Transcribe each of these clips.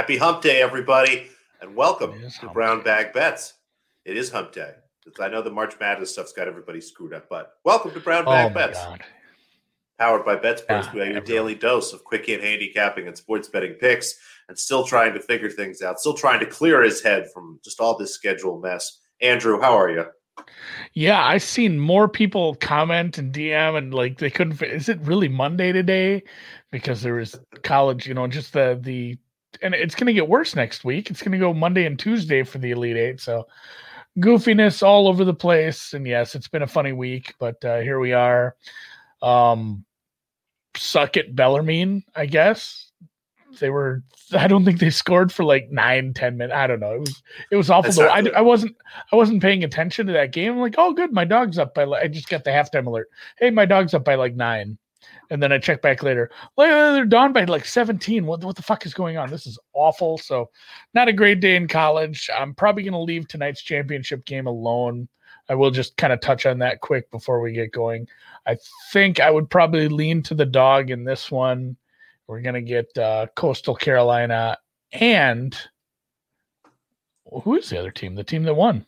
Happy Hump Day, everybody, and welcome to Brown Bag Bets. It is Hump Day. I know the March Madness stuff's got everybody screwed up, but welcome to Brown Bag oh Bets. God. Powered by BetSperts, Yeah, we have your everyone. daily dose of quick hit handicapping and sports betting picks, and still trying to figure things out, still trying to clear his head from just all this schedule mess. Andrew, how are you? Yeah, I've seen more people comment and DM and like they couldn't. Is it really Monday today? Because there was college, you know, just the the, and it's going to get worse next week. It's going to go Monday and Tuesday for the Elite Eight. So goofiness all over the place. And yes, it's been a funny week, but uh, here we are. Um, suck it, Bellarmine. I guess they were. I don't think they scored for like nine, ten minutes. I don't know. It was it was awful. That's Though I. I wasn't I wasn't paying attention to that game. I'm like, oh, good, my dog's up by. Like, I just got the halftime alert. Hey, my dog's up by like nine, and then I check back later. Uh, they're down by like 17. What what the fuck is going on? This is awful. So, not a great day in college. I'm probably gonna leave tonight's championship game alone. I will just kind of touch on that quick before we get going. I think I would probably lean to the dog in this one. We're gonna get uh, Coastal Carolina and who is the other team? The team that won.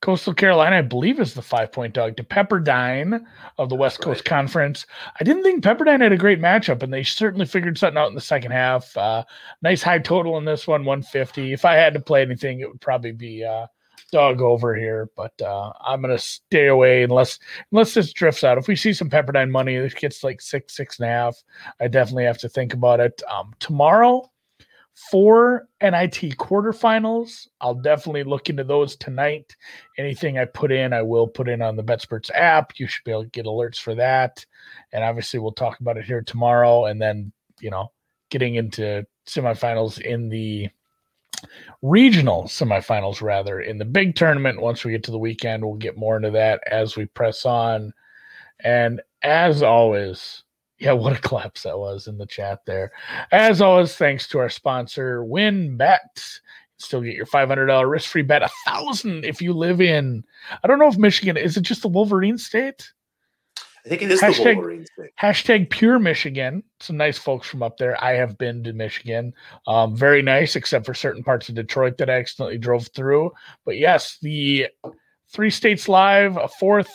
Coastal Carolina, I believe, is the five point dog to Pepperdine of the West Coast right. Conference. I didn't think Pepperdine had a great matchup, and they certainly figured something out in the second half. Uh, nice high total in this one, 150. If I had to play anything, it would probably be uh, dog over here, but uh, I'm going to stay away unless unless this drifts out. If we see some Pepperdine money, this gets like six, six and a half. I definitely have to think about it. Um, tomorrow, four NIT quarterfinals. I'll definitely look into those tonight. Anything I put in, I will put in on the BetSperts app. You should be able to get alerts for that. And obviously, we'll talk about it here tomorrow. And then, you know, getting into semifinals in the regional semifinals, rather, in the big tournament. Once we get to the weekend, we'll get more into that as we press on. And as always, yeah, what a collapse that was in the chat there. As always, thanks to our sponsor, WynnBET. Still get your $500 risk-free bet, a thousand if you live in. I don't know if Michigan is it just the Wolverine state. I think it is Hashtag- the Wolverines thing. Hashtag pure Michigan. Some nice folks from up there. I have been to Michigan. Um, very nice, except for certain parts of Detroit that I accidentally drove through. But yes, the three states live, a fourth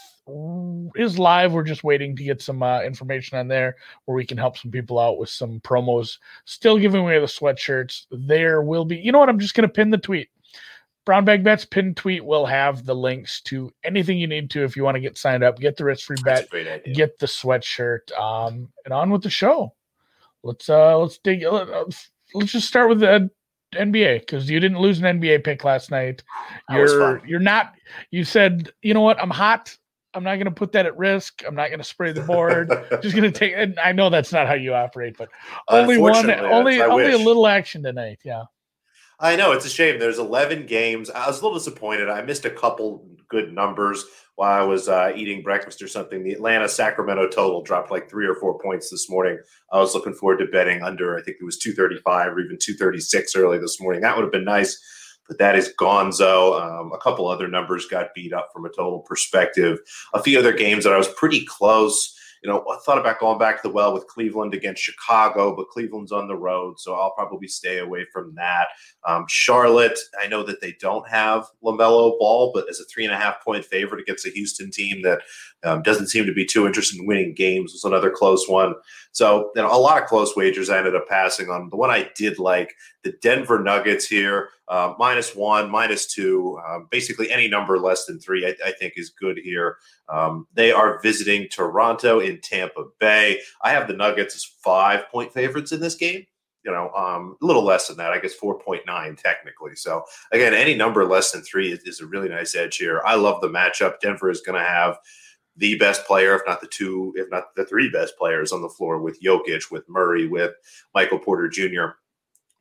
is live. We're just waiting to get some uh, information on there where we can help some people out with some promos. Still giving away the sweatshirts. There will be, you know what? I'm just going to pin the tweet. Brown Bag Bets pinned tweet will have the links to anything you need to if you want to get signed up, get the risk free bet, a great idea. get the sweatshirt um and on with the show let's uh let's dig let- uh, let's just start with the nba because you didn't lose an nba pick last night That you're you're not you said you know what i'm hot i'm not going to put that at risk i'm not going to spray the board just going to take and i know that's not how you operate but only one only only a little action tonight yeah I know it's a shame. There's 11 games. I was a little disappointed. I missed a couple good numbers while I was uh, eating breakfast or something. The Atlanta Sacramento total dropped like three or four points this morning. I was looking forward to betting under. I think it was 235 or even 236 early this morning. That would have been nice. But that is gonzo. Um, a couple other numbers got beat up from a total perspective. A few other games that I was pretty close. You know, I thought about going back to the well with Cleveland against Chicago, but Cleveland's on the road, so I'll probably stay away from that. Um, Charlotte, I know that they don't have LaMelo Ball, but as a three and a half point favorite against a Houston team that um, doesn't seem to be too interested in winning games was another close one. So, you know, a lot of close wagers I ended up passing on. The one I did like, the Denver Nuggets here, uh, minus one, minus two, um, basically any number less than three, I, I think is good here. Um, they are visiting Toronto in Tampa Bay. I have the Nuggets as five point favorites in this game you know, um, a little less than that, I guess 4.9 technically. So again, any number less than three is, is a really nice edge here. I love the matchup. Denver is going to have the best player, if not the two, if not the three best players on the floor with Jokic, with Murray, with Michael Porter Jr.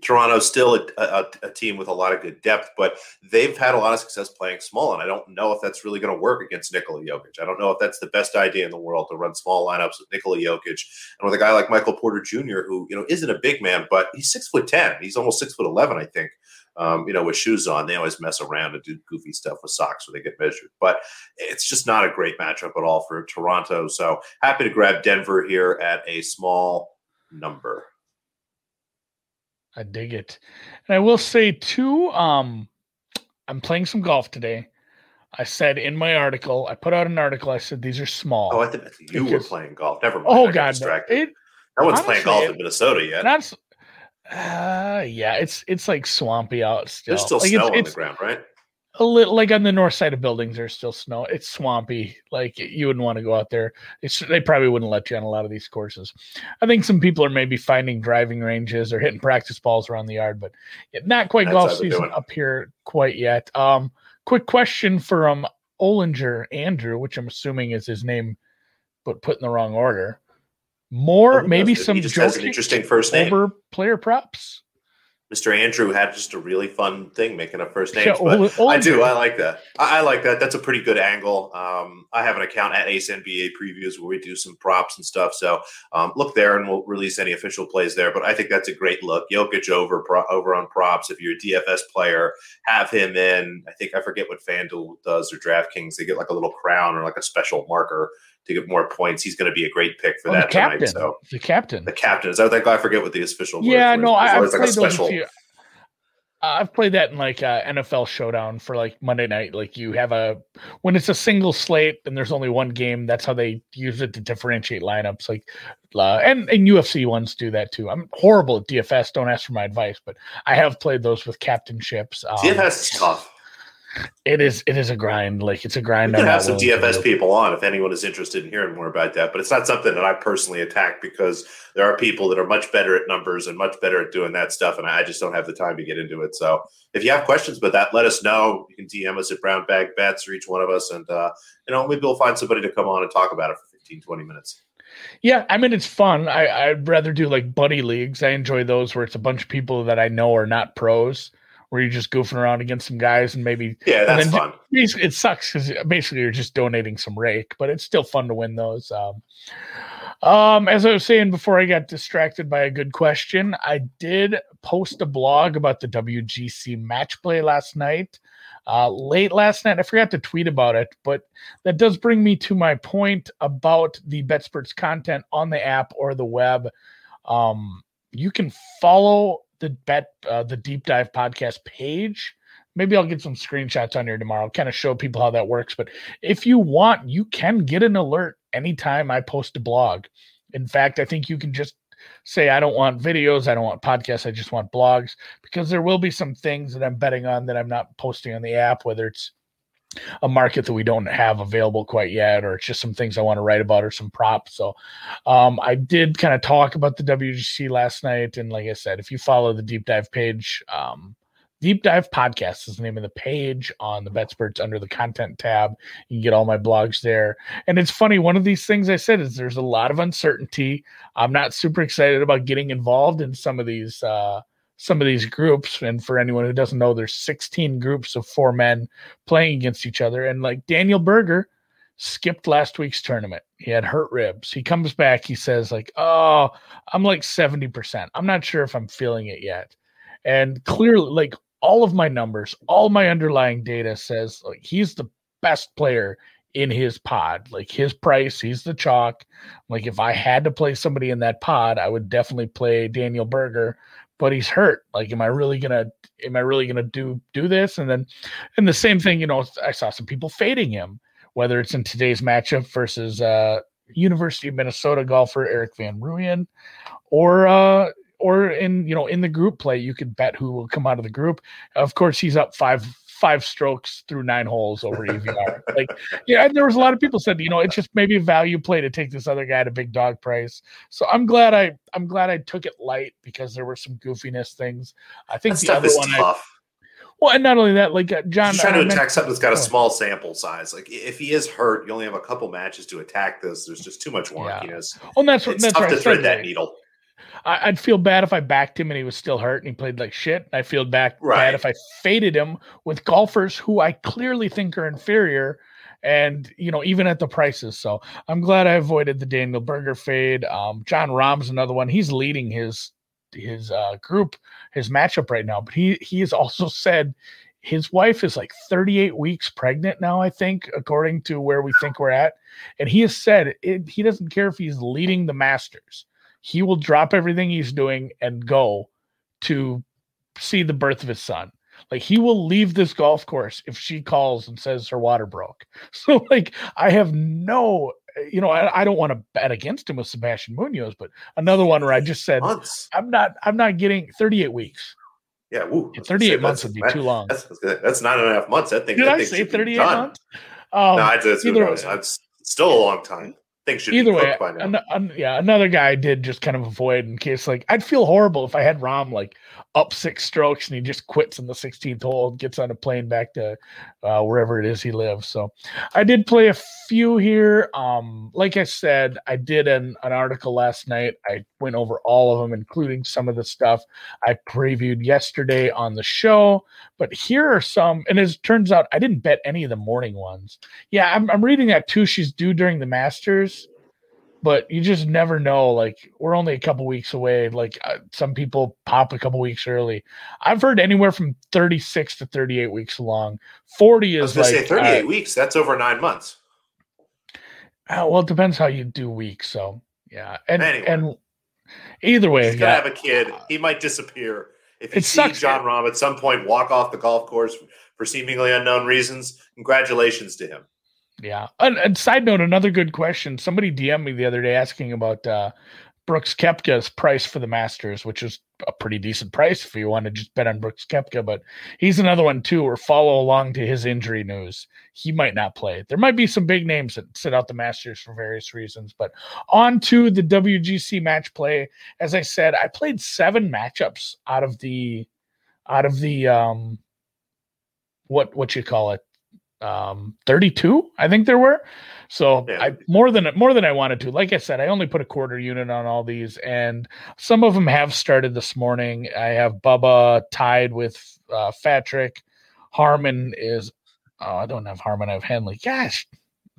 Toronto's still a, a, a team with a lot of good depth, but they've had a lot of success playing small, and I don't know if that's really going to work against Nikola Jokic. I don't know if that's the best idea in the world to run small lineups with Nikola Jokic and with a guy like Michael Porter Jr., who you know isn't a big man, but he's six foot ten. He's almost six foot eleven, I think. Um, you know, with shoes on, they always mess around and do goofy stuff with socks when they get measured. But it's just not a great matchup at all for Toronto. So happy to grab Denver here at a small number. I dig it. And I will say too, um, I'm playing some golf today. I said in my article, I put out an article. I said these are small. Oh, I think you were playing golf. Never mind. Oh God, no. it, no one's honestly, playing golf in Minnesota yet. That's uh, yeah, it's it's like swampy out still. There's still like, snow it's, on it's, the ground, right? A little like on the north side of buildings there's still snow. It's swampy. Like you wouldn't want to go out there. It's they probably wouldn't let you on a lot of these courses. I think some people are maybe finding driving ranges or hitting practice balls around the yard but not quite That's golf season up here quite yet. Um quick question from Olinger Andrew which i'm assuming is his name but put in the wrong order. More oh, maybe some he just has an interesting first name. over player props Mr. Andrew had just a really fun thing making a first name. Yeah, I do. I like that. I, I, like that. That's a pretty good angle. Um, I have an account at Ace NBA Previews where we do some props and stuff. So um, look there, and we'll release any official plays there. But I think that's a great look. Jokic over pro, over on props. If you're a DFS player, have him in. I think I forget what FanDuel does or DraftKings. They get like a little crown or like a special marker to get more points. He's going to be a great pick for oh, that the captain. tonight. So the captain, the captain is that like I forget what the official. Yeah, no, I, like played those. Few, I've played that in like uh, NFL Showdown for like Monday night. Like you have a when it's a single slate and there's only one game. That's how they use it to differentiate lineups. Like uh, and and UFC ones do that too. I'm horrible at DFS. Don't ask for my advice, but I have played those with captainships. Um, DFS is tough. It is. It is a grind. Like it's a grind. We can have some DFS people on if anyone is interested in hearing more about that. But it's not something that I personally attack because there are people that are much better at numbers and much better at doing that stuff, and I just don't have the time to get into it. So if you have questions about that, let us know. You can DM us at Brown Bag Bets or each one of us, and uh, you know maybe we'll find somebody to come on and talk about it for 15, 20 minutes. Yeah, I mean it's fun. I, I'd rather do like buddy leagues. I enjoy those where it's a bunch of people that I know are not pros where you're just goofing around against some guys and maybe yeah, that's fun. It sucks because basically you're just donating some rake, but it's still fun to win those. Um, um, as I was saying before, I got distracted by a good question. I did post a blog about the WGC match play last night. Uh, late last night, I forgot to tweet about it, but that does bring me to my point about the BetSperts content on the app or the web. Um, you can follow the bet uh, the deep dive podcast page. Maybe i'll get some screenshots on here tomorrow kind of show people how that works but if you want you can get an alert anytime i post a blog. In fact i think you can just say i don't want videos i don't want podcasts i just want blogs because there will be some things that i'm betting on that i'm not posting on the app whether it's a market that we don't have available quite yet, or it's just some things I want to write about or some props. So um, I did kind of talk about the WGC last night. And like I said, if you follow the deep dive page, um, Deep Dive Podcast is the name of the page on the BetSperts under the content tab. You can get all my blogs there. And it's funny, one of these things I said is there's a lot of uncertainty. I'm not super excited about getting involved in some of these uh, some of these groups. And for anyone who doesn't know, there's 16 groups of four men playing against each other. And like Daniel Berger skipped last week's tournament. He had hurt ribs. He comes back, he says, like, oh, I'm like 70%. I'm not sure if I'm feeling it yet. And clearly, like all of my numbers, all my underlying data says like he's the best player in his pod. Like his price, he's the chalk. Like if I had to play somebody in that pod, I would definitely play Daniel Berger but he's hurt. Like, am I really gonna am I really gonna do do this? And then and the same thing, you know, I saw some people fading him, whether it's in today's matchup versus uh University of Minnesota golfer Erik van Rooyen, or uh or in you know in the group play, you could bet who will come out of the group. Of course, he's up five five strokes through nine holes over EVR. like, yeah, and there was a lot of people said, you know, it's just maybe a value play to take this other guy to big dog price. So I'm glad I I'm glad I took it light because there were some goofiness things. I think that the other one tough. I, well, and not only that, like uh, John, He's trying to attack something that's got a small sample size. Like if he is hurt, you only have a couple matches to attack this. There's just too much wonkiness. Yeah. Well, that's what it's that's tough to thread that needle. I, would feel bad if I backed him and he was still hurt and he played like shit. I feel back right. bad if I faded him with golfers who I clearly think are inferior and you know even at the prices. So i'm glad i avoided the daniel berger fade. Um, jon rahm's another one. He's leading his his uh, group his matchup right now but he he has also said his wife is like 38 weeks pregnant now i think according to where we think we're at. And he has said it, he doesn't care if he's leading the masters he will drop everything he's doing and go to see the birth of his son. Like he will leave this golf course if she calls and says her water broke. So like I have no you know, I, I don't want to bet against him with Sebastian Munoz, but another one where I just said months. I'm not I'm not getting 38 weeks. Yeah, woo, 38 months would be too long. That's, that's not enough months. I think. Did I, I say 38 months? Um, no, I, that's, either, that's still a long time think should either way. An, an, yeah, another guy I did just kind of avoid in case like I'd feel horrible if I had Rahm like up six strokes and he just quits in the 16th hole, gets on a plane back to uh, wherever it is he lives. So I did play a few here. Um, like I said, I did an, an article last night. I went over all of them, including some of the stuff I previewed yesterday on the show. But here are some, and as it turns out, I didn't bet any of the morning ones. Yeah, I'm, I'm reading that too. She's due during the Masters but you just never know. Like we're only a couple weeks away. Like uh, some people pop a couple weeks early. I've heard anywhere from 36 to 38 weeks long. 40 is like say 38 uh, weeks. That's over nine months. Uh, well, it depends how you do weeks. So yeah, and anyway, and either way, he's gonna have a kid. He might disappear if you see sucks, Jon Rahm at some point walk off the golf course for seemingly unknown reasons. Congratulations to him. Yeah. And, and, side note, another good question. Somebody DM'd me the other day asking about uh, Brooks Koepka's price for the Masters, which is a pretty decent price if you want to just bet on Brooks Koepka. But he's another one too, or follow along to his injury news. He might not play. There might be some big names that sit out the Masters for various reasons. But on to the WGC match play. As I said, I played seven matchups out of the out of the um what what you call it um 32 i think there were so yeah. i more than more than i wanted to like i said i only put a quarter unit on all these and some of them have started this morning i have bubba tied with uh Fatrick. harman is oh i don't have Harman. i have henley gosh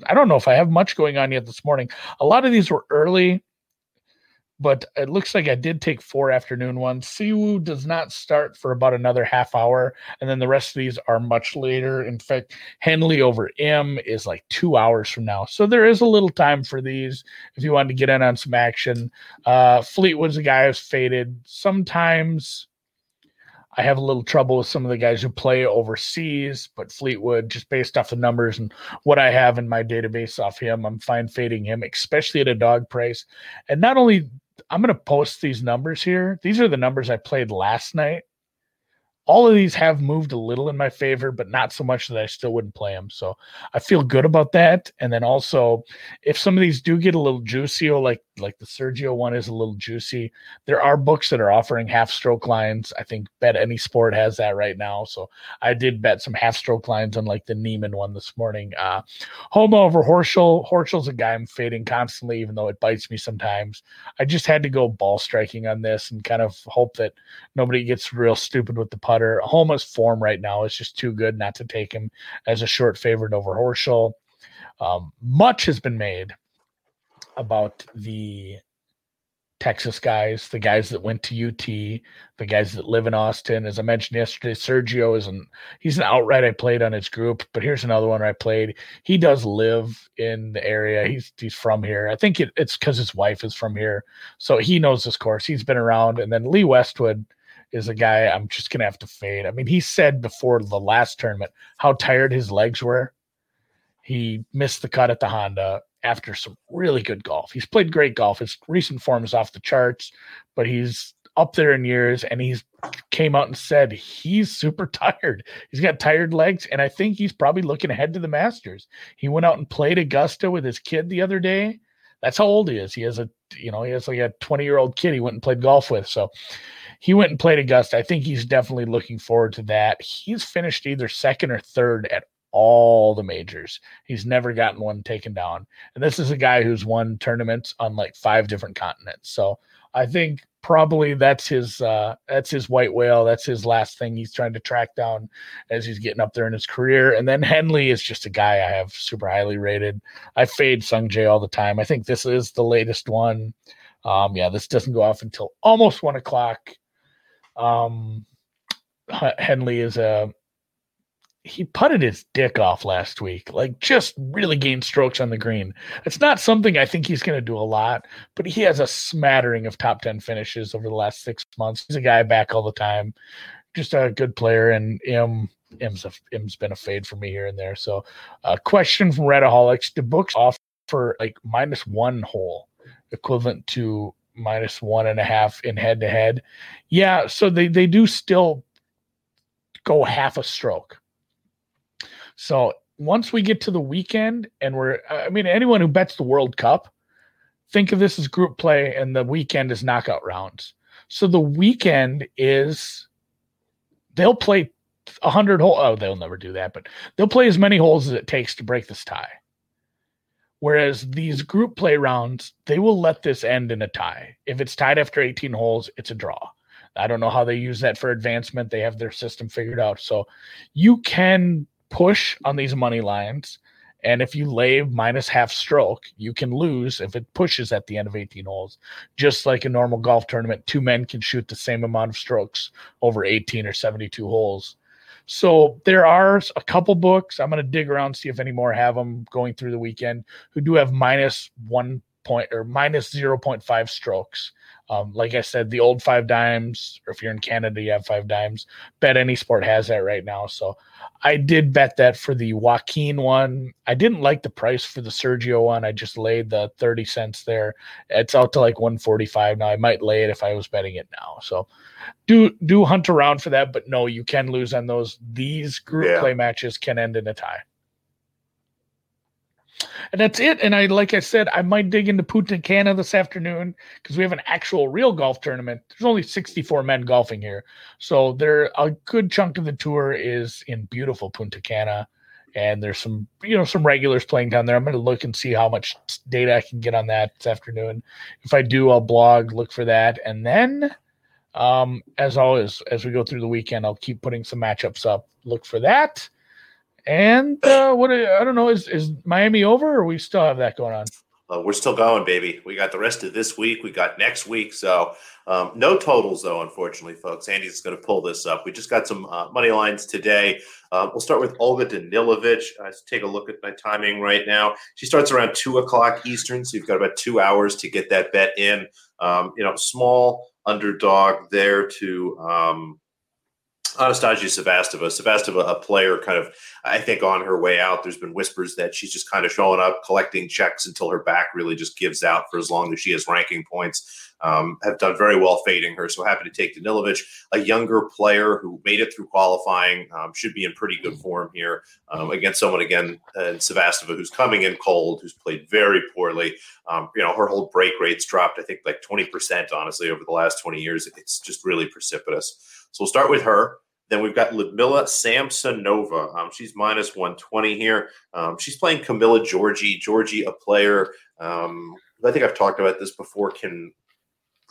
i don't know if i have much going on yet this morning a lot of these were early but it looks like I did take four afternoon ones. Siwoo does not start for about another half hour, and then the rest of these are much later. In fact, Henley over M is like two hours from now, so there is a little time for these if you wanted to get in on some action. Uh, Fleetwood's a guy who's faded. Sometimes I have a little trouble with some of the guys who play overseas, but Fleetwood, just based off the numbers and what I have in my database off him, I'm fine fading him, especially at a dog price. And not only I'm going to post these numbers here. These are the numbers I played last night all of these have moved a little in my favor, but not so much that I still wouldn't play them. So I feel good about that. And then also, if some of these do get a little juicy, or like like the Sergio one is a little juicy, there are books that are offering half stroke lines. I think Bet Any Sport has that right now. So I did bet some half stroke lines on like the Niemann one this morning. Uh, Homa over Horschel. Horschel's a guy I'm fading constantly, even though it bites me sometimes. I just had to go ball striking on this and kind of hope that nobody gets real stupid with the putt putter. Homa's form right now is just too good not to take him as a short favorite over Horschel. Um, much has been made about the Texas guys, the guys that went to UT, the guys that live in Austin. As I mentioned yesterday, Sergio is an he's an outright I played on his group, but here's another one I played. He does live in the area. He's he's from here. I think it, it's because his wife is from here, so he knows this course. He's been around. And then Lee Westwood is a guy I'm just gonna have to fade. I mean, he said before the last tournament how tired his legs were. He missed the cut at the Honda after some really good golf. He's played great golf. His recent form is off the charts, but he's up there in years and he's came out and said he's super tired. He's got tired legs and I think he's probably looking ahead to the Masters. He went out and played Augusta with his kid the other day. That's how old he is. He has a you know, he has like a 20 year old kid he went and played golf with. So he went and played Augusta. I think he's definitely looking forward to that. He's finished either second or third at all the majors. He's never gotten one taken down. And this is a guy who's won tournaments on like five different continents. So I think probably that's his uh that's his white whale. That's his last thing he's trying to track down as he's getting up there in his career. And then Henley is just a guy I have super highly rated. I fade Sung Jae all the time. I think this is the latest one. Um, yeah, this doesn't go off until almost one o'clock um, Henley is a he putted his dick off last week. Like just really gained strokes on the green. It's not something I think he's going to do a lot, but he has a smattering of top 10 finishes over the last 6 months. He's a guy back all the time. Just a good player and M M's M's been a fade for me here and there. So, a uh, question from Redaholics: The books offer like minus one hole, equivalent to minus one and a half in head to head. Yeah, so they they do still go half a stroke. So once we get to the weekend and we're, I mean, anyone who bets the World Cup, think of this as group play and the weekend is knockout rounds. So the weekend is, they'll play 100 holes. Oh, they'll never do that, but they'll play as many holes as it takes to break this tie. Whereas these group play rounds, they will let this end in a tie. If it's tied after 18 holes, it's a draw. I don't know how they use that for advancement. They have their system figured out. So you can push on these money lines. And if you lay minus half stroke, you can lose if it pushes at the end of 18 holes. Just like a normal golf tournament, two men can shoot the same amount of strokes over 18 or 72 holes. So there are a couple books. I'm going to dig around, see if any more have them going through the weekend who do have minus one point or minus 0.5 strokes. Um, like I said, the old five dimes, or if you're in Canada, you have five dimes. Bet any sport has that right now. So I did bet that for the Joaquin one. I didn't like the price for the Sergio one. I just laid the 30 cents there. It's out to like 145 now. I might lay it if I was betting it now. So do do hunt around for that, but no, you can lose on those. These group yeah. play matches can end in a tie. And that's it. And I, like I said, I might dig into Punta Cana this afternoon because we have an actual real golf tournament. There's only 64 men golfing here. So there, a good chunk of the tour is in beautiful Punta Cana. And there's some, you know, some regulars playing down there. I'm going to look and see how much data I can get on that this afternoon. If I do, I'll blog, look for that. And then, um, as always, as we go through the weekend, I'll keep putting some matchups up. Look for that. And uh, what I don't know is is Miami over, or we still have that going on? Uh, we're still going, baby. We got the rest of this week. We got next week. So um, no totals, though, unfortunately, folks. Andy's going to pull this up. We just got some uh, money lines today. Uh, we'll start with Olga Danilovic. Let's take a look at my timing right now. She starts around two o'clock Eastern, so you've got about two hours to get that bet in. Um, you know, small underdog there to um, Anastasia Sevastova. Sevastova, a player kind of, I think, on her way out. There's been whispers that she's just kind of showing up, collecting checks until her back really just gives out for as long as she has ranking points. Um, have done very well fading her. So happy to take Danilovic, a younger player who made it through qualifying, um, should be in pretty good form here um, against someone again in Sevastova who's coming in cold, who's played very poorly. Um, you know, her whole break rates dropped, I think, like 20%, honestly, over the last 20 years. It's just really precipitous. So we'll start with her. Then we've got Ludmila Samsonova. Um, she's minus 120 here. Um, she's playing Camila Giorgi. Giorgi, a player, um, I think I've talked about this before, can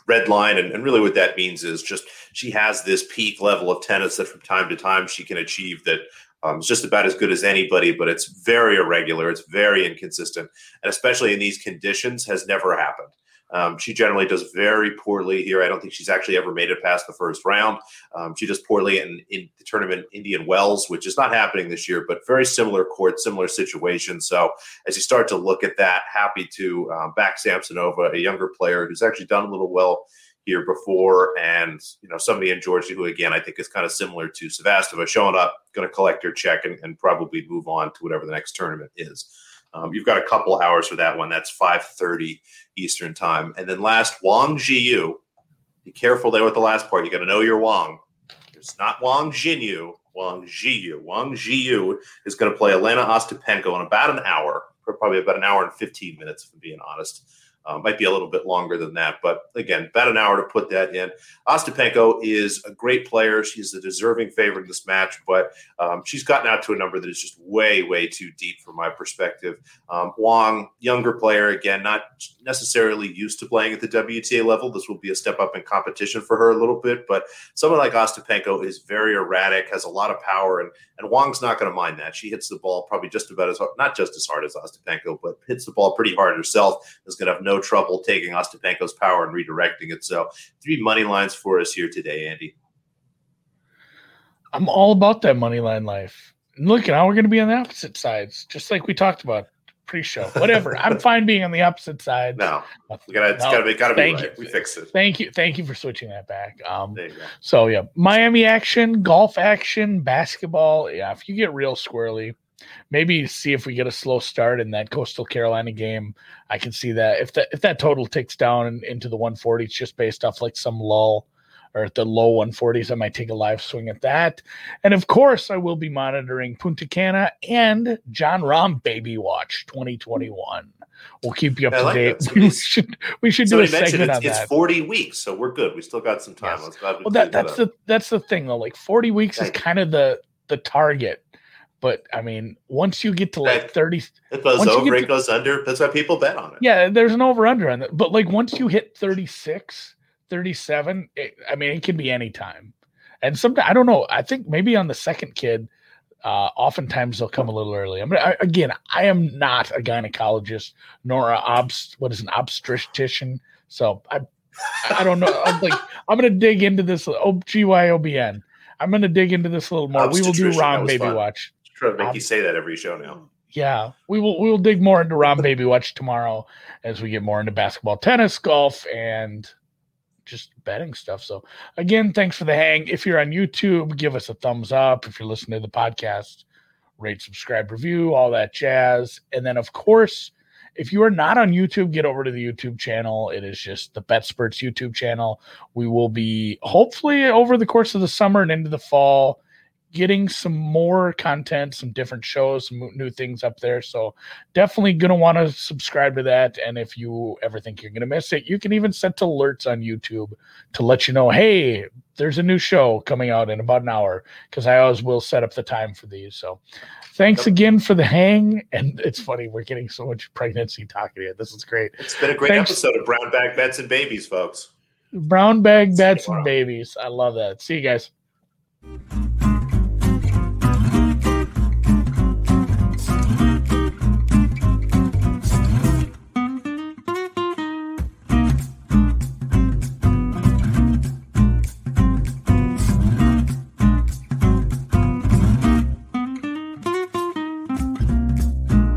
red line. And, and, really what that means is just she has this peak level of tennis that from time to time she can achieve that um, it's just about as good as anybody, but it's very irregular. It's very inconsistent. And especially in these conditions has never happened. Um, she generally does very poorly here. I don't think she's actually ever made it past the first round. Um, she does poorly in, in the tournament Indian Wells, which is not happening this year, but very similar court, similar situation. So as you start to look at that, happy to um, back Samsonova, a younger player who's actually done a little well here before, and you know somebody in Giorgi who again I think is kind of similar to Sevastova, showing up, going to collect her check, and, and probably move on to whatever the next tournament is. Um, you've got a couple hours for that one. That's 5:30 Eastern time. And then last, Wang Xiyu. Be careful there with the last part. You got to know your Wang. It's not Wang Xinyu. Wang Xiyu. Wang Xiyu is going to play Jelena Ostapenko in about an hour, probably about an hour and 15 minutes, if I'm being honest. Uh, might be a little bit longer than that, but again, about an hour to put that in. Ostapenko is a great player. She's a deserving favorite in this match, but um, she's gotten out to a number that is just way, way too deep from my perspective. Um, Wang, younger player, again, not necessarily used to playing at the WTA level. This will be a step up in competition for her a little bit, but someone like Ostapenko is very erratic, has a lot of power, and and Wang's not going to mind that. She hits the ball probably just about as hard, not just as hard as Ostapenko, but hits the ball pretty hard herself. Is going to have no trouble taking Ostapenko's power and redirecting it. So three money lines for us here today, Andy. I'm all about that money line life. look, now we're going to be on the opposite sides, just like we talked about pre-show. Whatever. I'm fine being on the opposite side. No, we gotta, it's no, gotta be, gotta be right. You. We fix it. Thank you, thank you for switching that back. Um, so yeah, Miami action, golf action, basketball. Yeah, if you get real squirrely, maybe see if we get a slow start in that Coastal Carolina game. I can see that if that if that total ticks down into the 140s just based off like some lull or at the low 140s, I might take a live swing at that. And of course, I will be monitoring Punta Cana and Jon Rahm Baby Watch 2021. We'll keep you up I to like date. we should we should do a segment it's, on it's that. 40 weeks, so we're good. We still got some time. Yes. well, that, that's the that's the thing though. Like 40 weeks is kind of the the target. But I mean, once you get to like 30, it goes over, it goes under. That's why people bet on it. Yeah, there's an over under on that. But like once you hit 36, 37, it, I mean, it can be any time. And sometimes, I don't know, I think maybe on the second kid, uh, oftentimes they'll come a little early. I mean, I, again, I am not a gynecologist nor a obst, what is an obstetrician. So I, I don't know. I'm like, I'm going to dig into this. Oh, GYOBN. I'm going to dig into this a little more. We will do Rahm Baby fun. Watch. Try to make um, you say that every show now. Yeah, we will. We will dig more into Rahm Baby Watch tomorrow as we get more into basketball, tennis, golf, and just betting stuff. So again, thanks for the hang. If you're on YouTube, give us a thumbs up. If you're listening to the podcast, rate, subscribe, review, all that jazz. And then of course, if you are not on YouTube, get over to the YouTube channel. It is just the BetSperts YouTube channel. We will be hopefully over the course of the summer and into the fall getting some more content, some different shows, some new things up there. So definitely going to want to subscribe to that. And if you ever think you're going to miss it, you can even set alerts on YouTube to let you know, hey, there's a new show coming out in about an hour because I always will set up the time for these. So thanks again for the hang. And it's funny, we're getting so much pregnancy talking here. This is great. It's been a great thanks. episode of Brown Bag Bets and Babies, folks. Brown Bag Bets and Babies. I love that. See you guys.